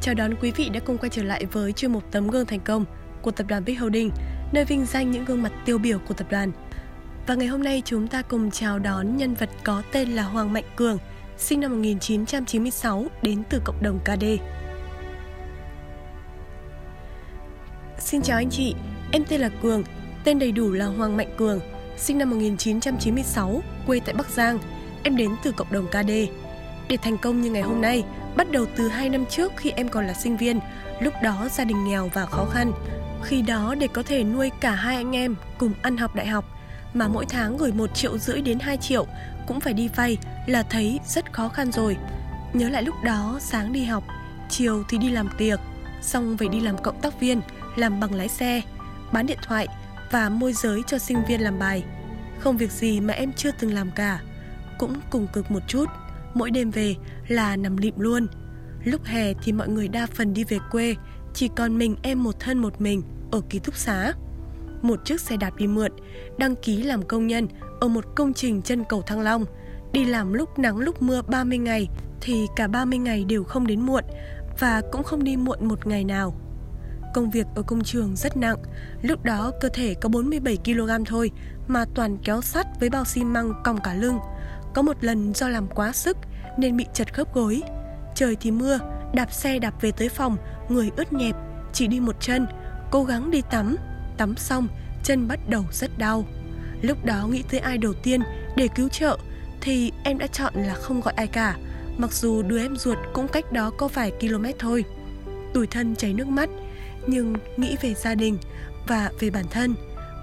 Chào đón quý vị đã cùng quay trở lại với chuyên mục tấm gương thành công của tập đoàn Big Holding, nơi vinh danh những gương mặt tiêu biểu của tập đoàn. Và ngày hôm nay chúng ta cùng chào đón nhân vật có tên là Hoàng Mạnh Cường, sinh năm 1996 đến từ cộng đồng KD. Xin chào anh chị, em tên là Cường, tên đầy đủ là Hoàng Mạnh Cường, sinh năm 1996, quê tại Bắc Giang. Em đến từ cộng đồng KD. Để thành công như ngày hôm nay, bắt đầu từ 2 năm trước khi em còn là sinh viên, lúc đó gia đình nghèo và khó khăn. Khi đó để có thể nuôi cả hai anh em cùng ăn học đại học, mà mỗi tháng gửi 1 triệu rưỡi đến 2 triệu cũng phải đi vay là thấy rất khó khăn rồi. Nhớ lại lúc đó sáng đi học, chiều thì đi làm tiệc, xong về đi làm cộng tác viên, làm bằng lái xe, bán điện thoại và môi giới cho sinh viên làm bài. Không việc gì mà em chưa từng làm cả, cũng cùng cực một chút mỗi đêm về là nằm lịm luôn. Lúc hè thì mọi người đa phần đi về quê, chỉ còn mình em một thân một mình ở ký túc xá. Một chiếc xe đạp đi mượn, đăng ký làm công nhân ở một công trình chân cầu Thăng Long. Đi làm lúc nắng lúc mưa 30 ngày thì cả 30 ngày đều không đến muộn và cũng không đi muộn một ngày nào. Công việc ở công trường rất nặng, lúc đó cơ thể có 47 kg thôi mà toàn kéo sắt với bao xi măng còng cả lưng. Có một lần do làm quá sức nên bị chật khớp gối. Trời thì mưa, đạp xe đạp về tới phòng, người ướt nhẹp, chỉ đi một chân, cố gắng đi tắm, tắm xong, chân bắt đầu rất đau. Lúc đó nghĩ tới ai đầu tiên để cứu trợ thì em đã chọn là không gọi ai cả, mặc dù đứa em ruột cũng cách đó có vài km thôi. Tủi thân chảy nước mắt, nhưng nghĩ về gia đình và về bản thân,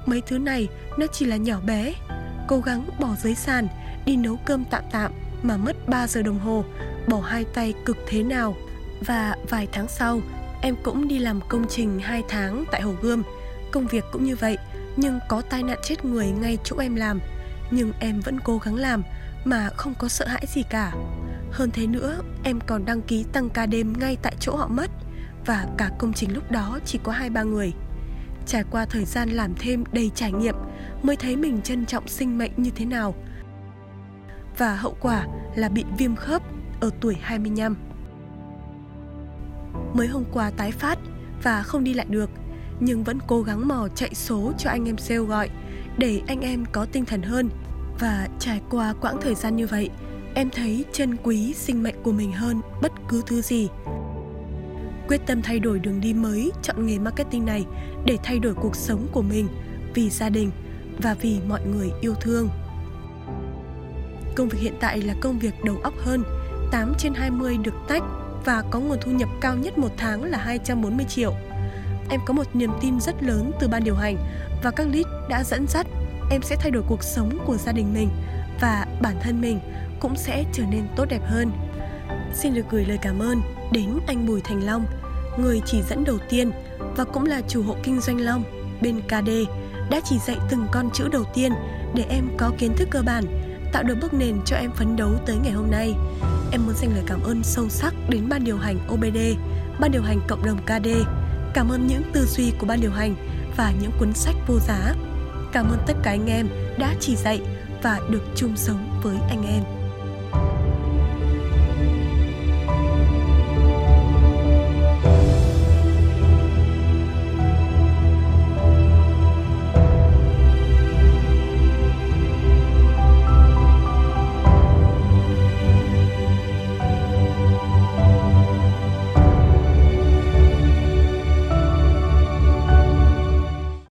mấy thứ này nó chỉ là nhỏ bé. Cố gắng bỏ dưới sàn, đi nấu cơm tạm tạm mà mất 3 giờ đồng hồ, bỏ hai tay cực thế nào. Và vài tháng sau, em cũng đi làm công trình 2 tháng tại Hồ Gươm. Công việc cũng như vậy, nhưng có tai nạn chết người ngay chỗ em làm. Nhưng em vẫn cố gắng làm mà không có sợ hãi gì cả. Hơn thế nữa, em còn đăng ký tăng ca đêm ngay tại chỗ họ mất và cả công trình lúc đó chỉ có hai ba người. Trải qua thời gian làm thêm đầy trải nghiệm mới thấy mình trân trọng sinh mệnh như thế nào – và hậu quả là bị viêm khớp ở tuổi 25. Mới hôm qua tái phát và không đi lại được, nhưng vẫn cố gắng mò chạy số cho anh em sale gọi để anh em có tinh thần hơn. Và trải qua quãng thời gian như vậy, em thấy trân quý sinh mệnh của mình hơn bất cứ thứ gì. Quyết tâm thay đổi đường đi mới, chọn nghề marketing này để thay đổi cuộc sống của mình vì gia đình và vì mọi người yêu thương. Công việc hiện tại là công việc đầu óc hơn 8 trên 20 được tách và có nguồn thu nhập cao nhất một tháng là 240 triệu. Em có một niềm tin rất lớn từ ban điều hành và các lead đã dẫn dắt em sẽ thay đổi cuộc sống của gia đình mình và bản thân mình cũng sẽ trở nên tốt đẹp hơn. Xin được gửi lời cảm ơn đến anh Bùi Thành Long, người chỉ dẫn đầu tiên và cũng là chủ hộ kinh doanh Long bên KD đã chỉ dạy từng con chữ đầu tiên để em có kiến thức cơ bản tạo được bước nền cho em phấn đấu tới ngày hôm nay. Em muốn dành lời cảm ơn sâu sắc đến ban điều hành OBD, ban điều hành cộng đồng KD. Cảm ơn những tư duy của ban điều hành và những cuốn sách vô giá. Cảm ơn tất cả anh em đã chỉ dạy và được chung sống với anh em.